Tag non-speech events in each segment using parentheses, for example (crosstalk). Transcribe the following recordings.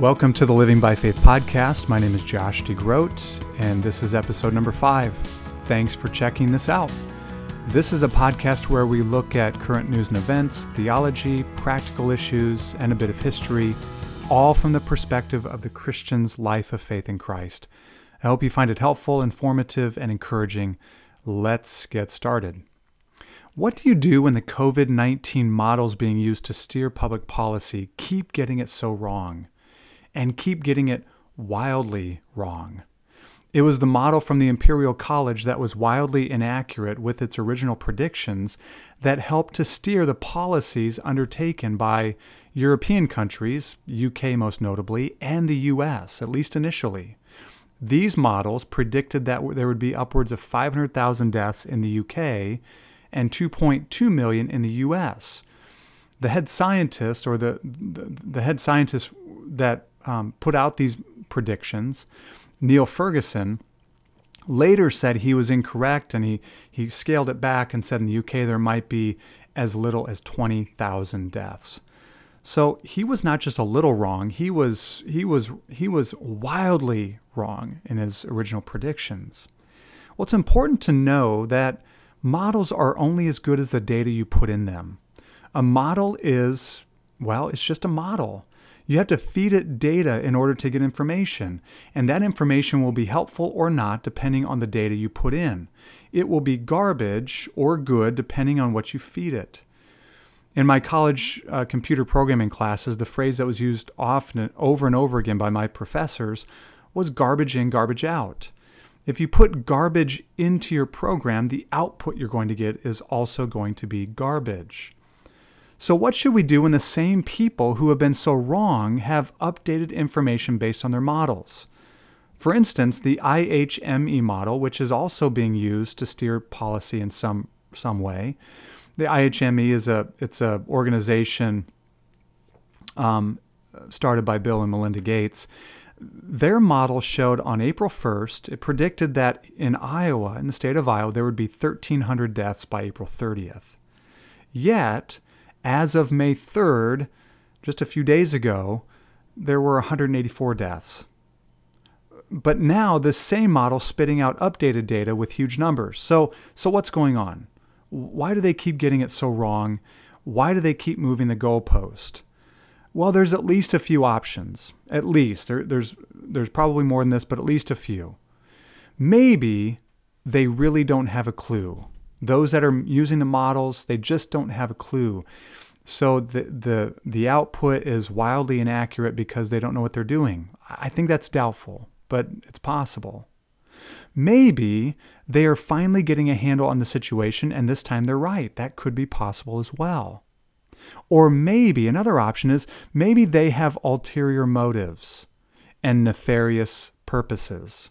Welcome to the Living by Faith podcast. My name is Josh DeGroat, and this is episode number five. Thanks for checking this out. This is a podcast where we look at current news and events, theology, practical issues, and a bit of history, all from the perspective of the Christian's life of faith in Christ. I hope you find it helpful, informative, and encouraging. Let's get started. What do you do when the COVID 19 models being used to steer public policy keep getting it so wrong and keep getting it wildly wrong? It was the model from the Imperial College that was wildly inaccurate with its original predictions that helped to steer the policies undertaken by European countries, UK most notably, and the US, at least initially. These models predicted that there would be upwards of 500,000 deaths in the UK and 2.2 million in the US. The head scientist, or the, the, the head scientist that um, put out these predictions, Neil Ferguson, later said he was incorrect and he, he scaled it back and said in the UK there might be as little as 20,000 deaths. So he was not just a little wrong, he was, he was, he was wildly wrong in his original predictions. Well, it's important to know that models are only as good as the data you put in them. A model is, well, it's just a model. You have to feed it data in order to get information, and that information will be helpful or not depending on the data you put in. It will be garbage or good depending on what you feed it. In my college uh, computer programming classes, the phrase that was used often over and over again by my professors was garbage in, garbage out. If you put garbage into your program, the output you're going to get is also going to be garbage. So, what should we do when the same people who have been so wrong have updated information based on their models? For instance, the IHME model, which is also being used to steer policy in some, some way. The IHME is a it's a organization um, started by Bill and Melinda Gates. Their model showed on April 1st, it predicted that in Iowa, in the state of Iowa, there would be 1,300 deaths by April 30th. Yet, as of May 3rd, just a few days ago, there were 184 deaths. But now this same model spitting out updated data with huge numbers. So, so what's going on? Why do they keep getting it so wrong? Why do they keep moving the goalpost? Well, there's at least a few options. At least there, there's there's probably more than this, but at least a few. Maybe they really don't have a clue. Those that are using the models, they just don't have a clue. So the the the output is wildly inaccurate because they don't know what they're doing. I think that's doubtful, but it's possible. Maybe they are finally getting a handle on the situation and this time they're right. That could be possible as well. Or maybe another option is maybe they have ulterior motives and nefarious purposes.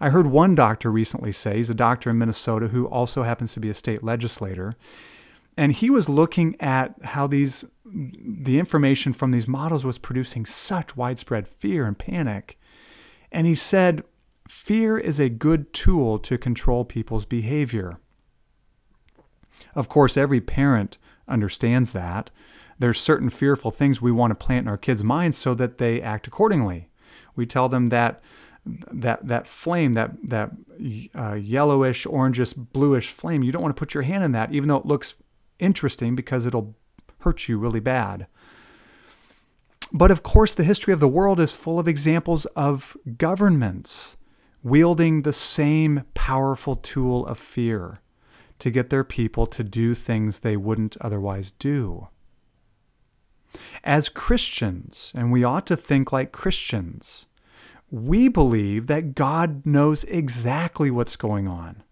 I heard one doctor recently say, he's a doctor in Minnesota who also happens to be a state legislator, and he was looking at how these the information from these models was producing such widespread fear and panic. And he said, fear is a good tool to control people's behavior. Of course, every parent understands that. There's certain fearful things we want to plant in our kids' minds so that they act accordingly. We tell them that that that flame, that that uh, yellowish, orangish, bluish flame, you don't want to put your hand in that, even though it looks interesting because it'll hurt you really bad. But of course, the history of the world is full of examples of governments wielding the same powerful tool of fear to get their people to do things they wouldn't otherwise do. As Christians, and we ought to think like Christians, we believe that God knows exactly what's going on.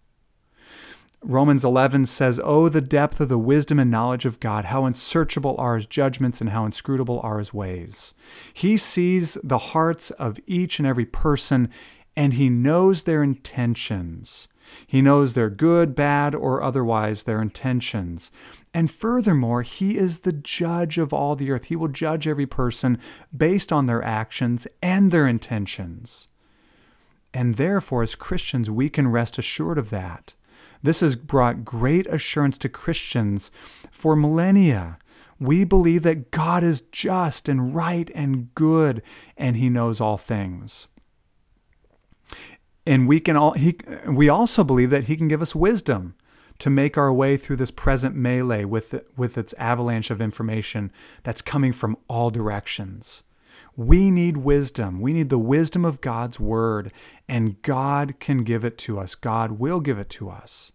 Romans 11 says, Oh, the depth of the wisdom and knowledge of God, how unsearchable are his judgments and how inscrutable are his ways. He sees the hearts of each and every person, and he knows their intentions. He knows their good, bad, or otherwise their intentions. And furthermore, He is the judge of all the earth. He will judge every person based on their actions and their intentions. And therefore, as Christians, we can rest assured of that. This has brought great assurance to Christians for millennia. We believe that God is just and right and good, and He knows all things. And we can all he we also believe that He can give us wisdom to make our way through this present melee with with its avalanche of information that's coming from all directions. We need wisdom. We need the wisdom of God's word, and God can give it to us. God will give it to us.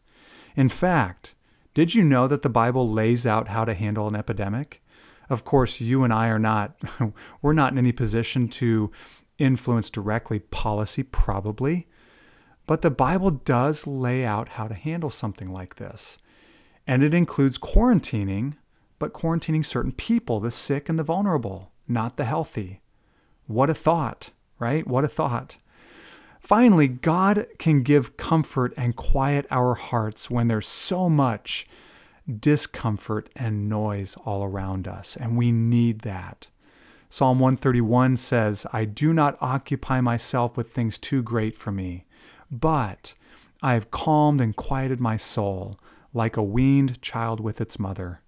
In fact, did you know that the Bible lays out how to handle an epidemic? Of course, you and I are not, (laughs) we're not in any position to influence directly policy, probably. But the Bible does lay out how to handle something like this. And it includes quarantining, but quarantining certain people, the sick and the vulnerable, not the healthy. What a thought, right? What a thought. Finally, God can give comfort and quiet our hearts when there's so much discomfort and noise all around us, and we need that. Psalm 131 says, I do not occupy myself with things too great for me, but I have calmed and quieted my soul like a weaned child with its mother.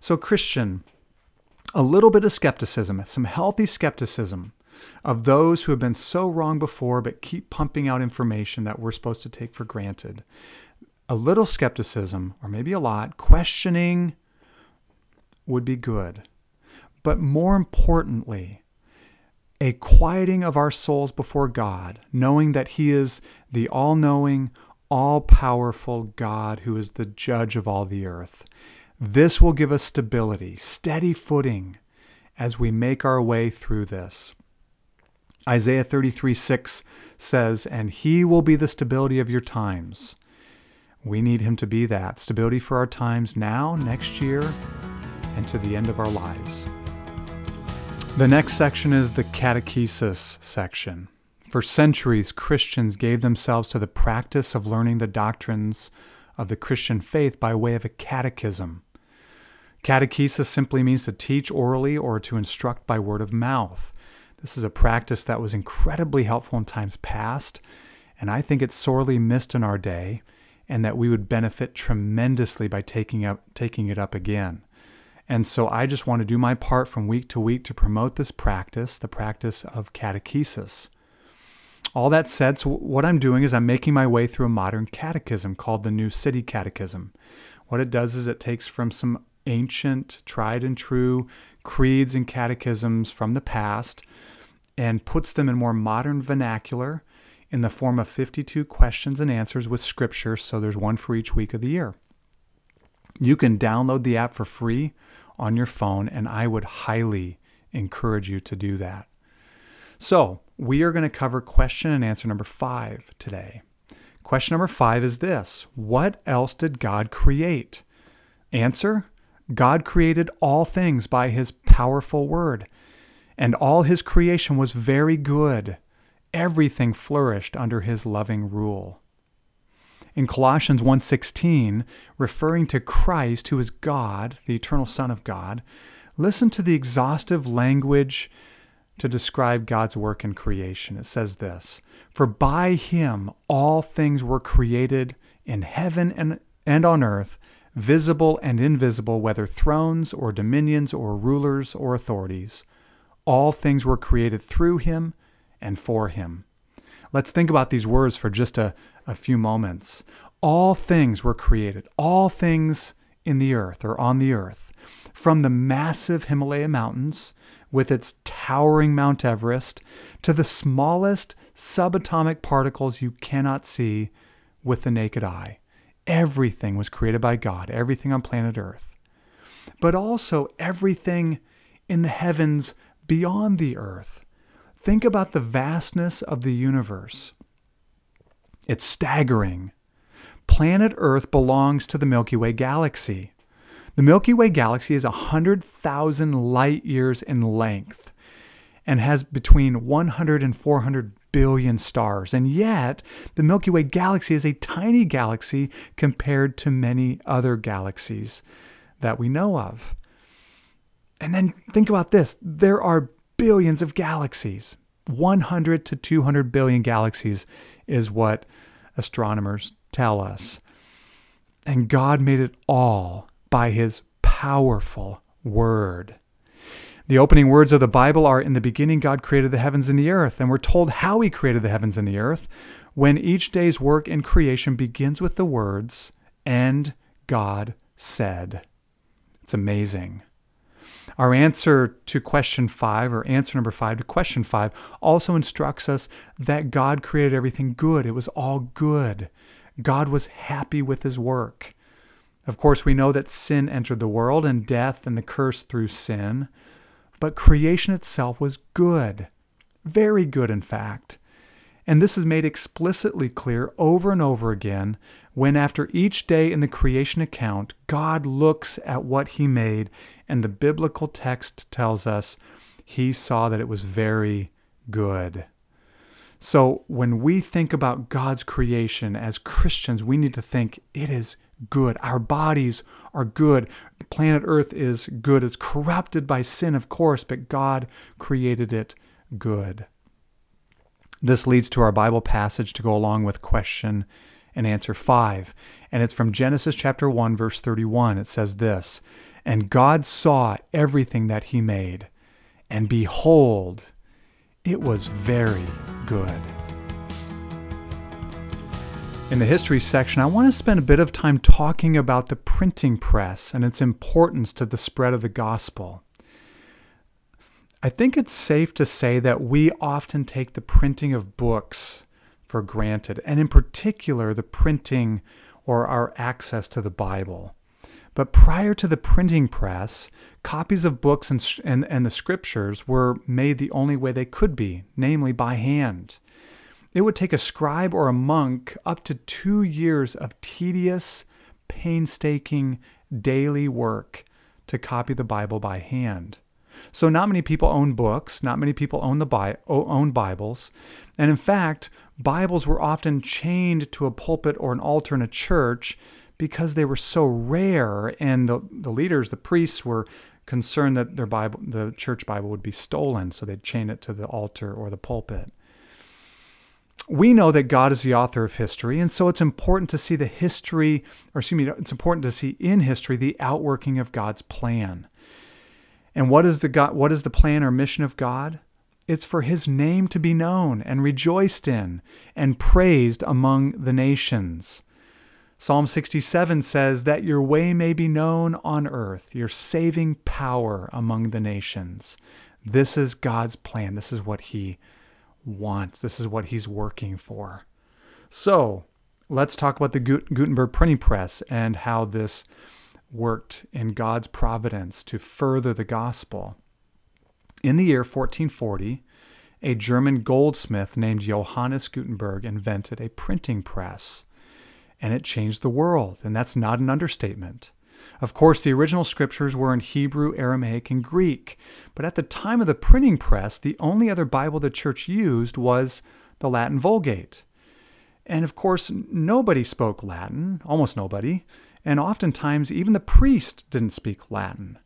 So, Christian, a little bit of skepticism, some healthy skepticism of those who have been so wrong before but keep pumping out information that we're supposed to take for granted. A little skepticism, or maybe a lot, questioning would be good. But more importantly, a quieting of our souls before God, knowing that He is the all knowing, all powerful God who is the judge of all the earth. This will give us stability, steady footing as we make our way through this. Isaiah 33 6 says, And he will be the stability of your times. We need him to be that stability for our times now, next year, and to the end of our lives. The next section is the catechesis section. For centuries, Christians gave themselves to the practice of learning the doctrines of the Christian faith by way of a catechism. Catechesis simply means to teach orally or to instruct by word of mouth. This is a practice that was incredibly helpful in times past, and I think it's sorely missed in our day, and that we would benefit tremendously by taking up taking it up again. And so I just want to do my part from week to week to promote this practice, the practice of catechesis. All that said, so what I'm doing is I'm making my way through a modern catechism called the New City Catechism. What it does is it takes from some ancient, tried and true creeds and catechisms from the past and puts them in more modern vernacular in the form of 52 questions and answers with scripture. So there's one for each week of the year. You can download the app for free on your phone, and I would highly encourage you to do that. So, we are going to cover question and answer number five today. Question number five is this What else did God create? Answer God created all things by his powerful word and all his creation was very good. Everything flourished under his loving rule. In Colossians 1:16, referring to Christ who is God, the eternal Son of God, listen to the exhaustive language to describe God's work in creation. It says this, "For by him all things were created in heaven and, and on earth, visible and invisible, whether thrones or dominions or rulers or authorities." All things were created through him and for him. Let's think about these words for just a, a few moments. All things were created, all things in the earth or on the earth, from the massive Himalaya mountains with its towering Mount Everest to the smallest subatomic particles you cannot see with the naked eye. Everything was created by God, everything on planet Earth. But also everything in the heavens beyond the earth. Think about the vastness of the universe. It's staggering. Planet Earth belongs to the Milky Way galaxy. The Milky Way galaxy is 100,000 light years in length and has between 100 and 400 billion stars. And yet, the Milky Way galaxy is a tiny galaxy compared to many other galaxies that we know of. And then think about this there are billions of galaxies. 100 to 200 billion galaxies is what astronomers tell us. And God made it all by his powerful Word. The opening words of the Bible are In the beginning, God created the heavens and the earth. And we're told how He created the heavens and the earth when each day's work in creation begins with the words, And God said. It's amazing. Our answer to question five, or answer number five to question five, also instructs us that God created everything good. It was all good. God was happy with his work. Of course, we know that sin entered the world and death and the curse through sin, but creation itself was good, very good, in fact. And this is made explicitly clear over and over again when, after each day in the creation account, God looks at what he made, and the biblical text tells us he saw that it was very good. So, when we think about God's creation as Christians, we need to think it is good. Our bodies are good. Planet Earth is good. It's corrupted by sin, of course, but God created it good. This leads to our Bible passage to go along with question and answer 5. And it's from Genesis chapter 1 verse 31. It says this, "And God saw everything that he made, and behold, it was very good." In the history section, I want to spend a bit of time talking about the printing press and its importance to the spread of the gospel. I think it's safe to say that we often take the printing of books for granted, and in particular, the printing or our access to the Bible. But prior to the printing press, copies of books and, and, and, the scriptures were made the only way they could be, namely by hand. It would take a scribe or a monk up to two years of tedious, painstaking daily work to copy the Bible by hand. So not many people own books, not many people own the Bi- own Bibles, and in fact, Bibles were often chained to a pulpit or an altar in a church because they were so rare, and the, the leaders, the priests, were concerned that their Bible, the church Bible, would be stolen, so they'd chain it to the altar or the pulpit. We know that God is the author of history, and so it's important to see the history, or excuse me, it's important to see in history the outworking of God's plan. And what is the God, what is the plan or mission of God? It's for his name to be known and rejoiced in and praised among the nations. Psalm 67 says that your way may be known on earth, your saving power among the nations. This is God's plan. This is what he wants. This is what he's working for. So, let's talk about the Gutenberg printing press and how this worked in God's providence to further the gospel. In the year 1440, a German goldsmith named Johannes Gutenberg invented a printing press, and it changed the world, and that's not an understatement. Of course, the original scriptures were in Hebrew, Aramaic, and Greek, but at the time of the printing press, the only other Bible the church used was the Latin Vulgate. And of course, nobody spoke Latin, almost nobody, and oftentimes even the priest didn't speak Latin.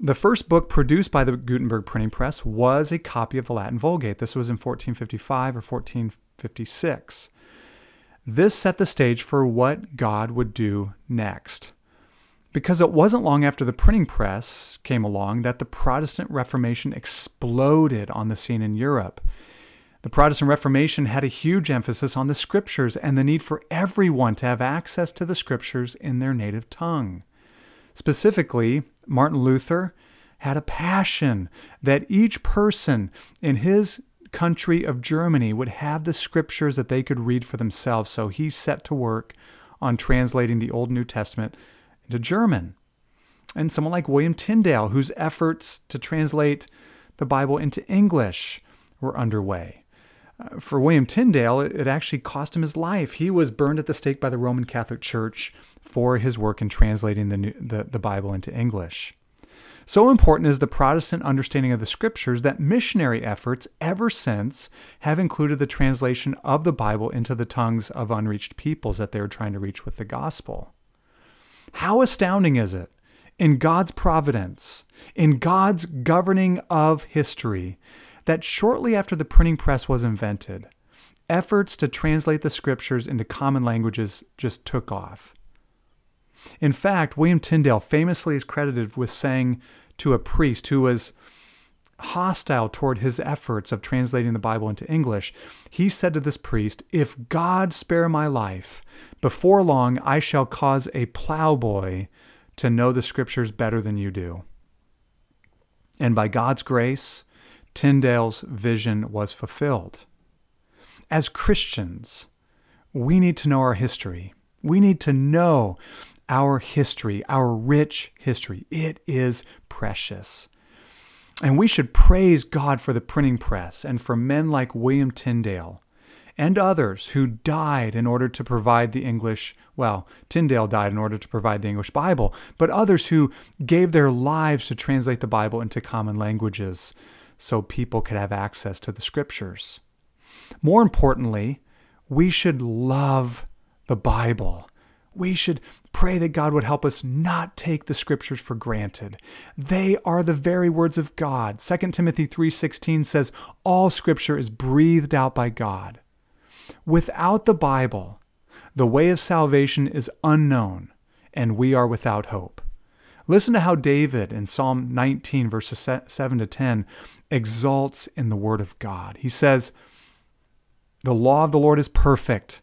The first book produced by the Gutenberg printing press was a copy of the Latin Vulgate. This was in 1455 or 1456. This set the stage for what God would do next. Because it wasn't long after the printing press came along that the Protestant Reformation exploded on the scene in Europe. The Protestant Reformation had a huge emphasis on the scriptures and the need for everyone to have access to the scriptures in their native tongue. Specifically, Martin Luther had a passion that each person in his country of Germany would have the scriptures that they could read for themselves. So he set to work on translating the Old New Testament into German. And someone like William Tyndale, whose efforts to translate the Bible into English were underway. Uh, for William Tyndale, it, it actually cost him his life. He was burned at the stake by the Roman Catholic Church for his work in translating the, new, the, the Bible into English. So important is the Protestant understanding of the scriptures that missionary efforts ever since have included the translation of the Bible into the tongues of unreached peoples that they were trying to reach with the gospel. How astounding is it in God's providence, in God's governing of history, that shortly after the printing press was invented, efforts to translate the scriptures into common languages just took off. In fact, William Tyndale famously is credited with saying to a priest who was hostile toward his efforts of translating the Bible into English, he said to this priest, If God spare my life, before long I shall cause a plowboy to know the scriptures better than you do. And by God's grace, Tyndale's vision was fulfilled. As Christians, we need to know our history. We need to know our history, our rich history. It is precious. And we should praise God for the printing press and for men like William Tyndale and others who died in order to provide the English, well, Tyndale died in order to provide the English Bible, but others who gave their lives to translate the Bible into common languages so people could have access to the scriptures. More importantly, we should love the Bible. We should pray that God would help us not take the scriptures for granted. They are the very words of God. 2 Timothy 3:16 says, "All scripture is breathed out by God." Without the Bible, the way of salvation is unknown, and we are without hope. Listen to how David in Psalm 19, verses 7 to 10, exalts in the Word of God. He says, The law of the Lord is perfect,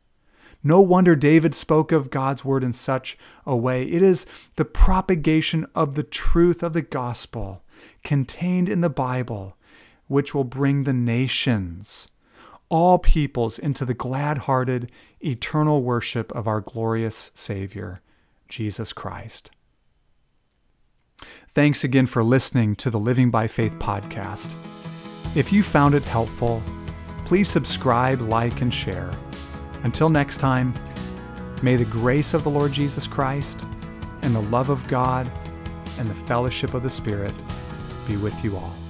No wonder David spoke of God's word in such a way. It is the propagation of the truth of the gospel contained in the Bible which will bring the nations all peoples into the glad hearted, eternal worship of our glorious Savior, Jesus Christ. Thanks again for listening to the Living by Faith podcast. If you found it helpful, please subscribe, like, and share. Until next time, may the grace of the Lord Jesus Christ and the love of God and the fellowship of the Spirit be with you all.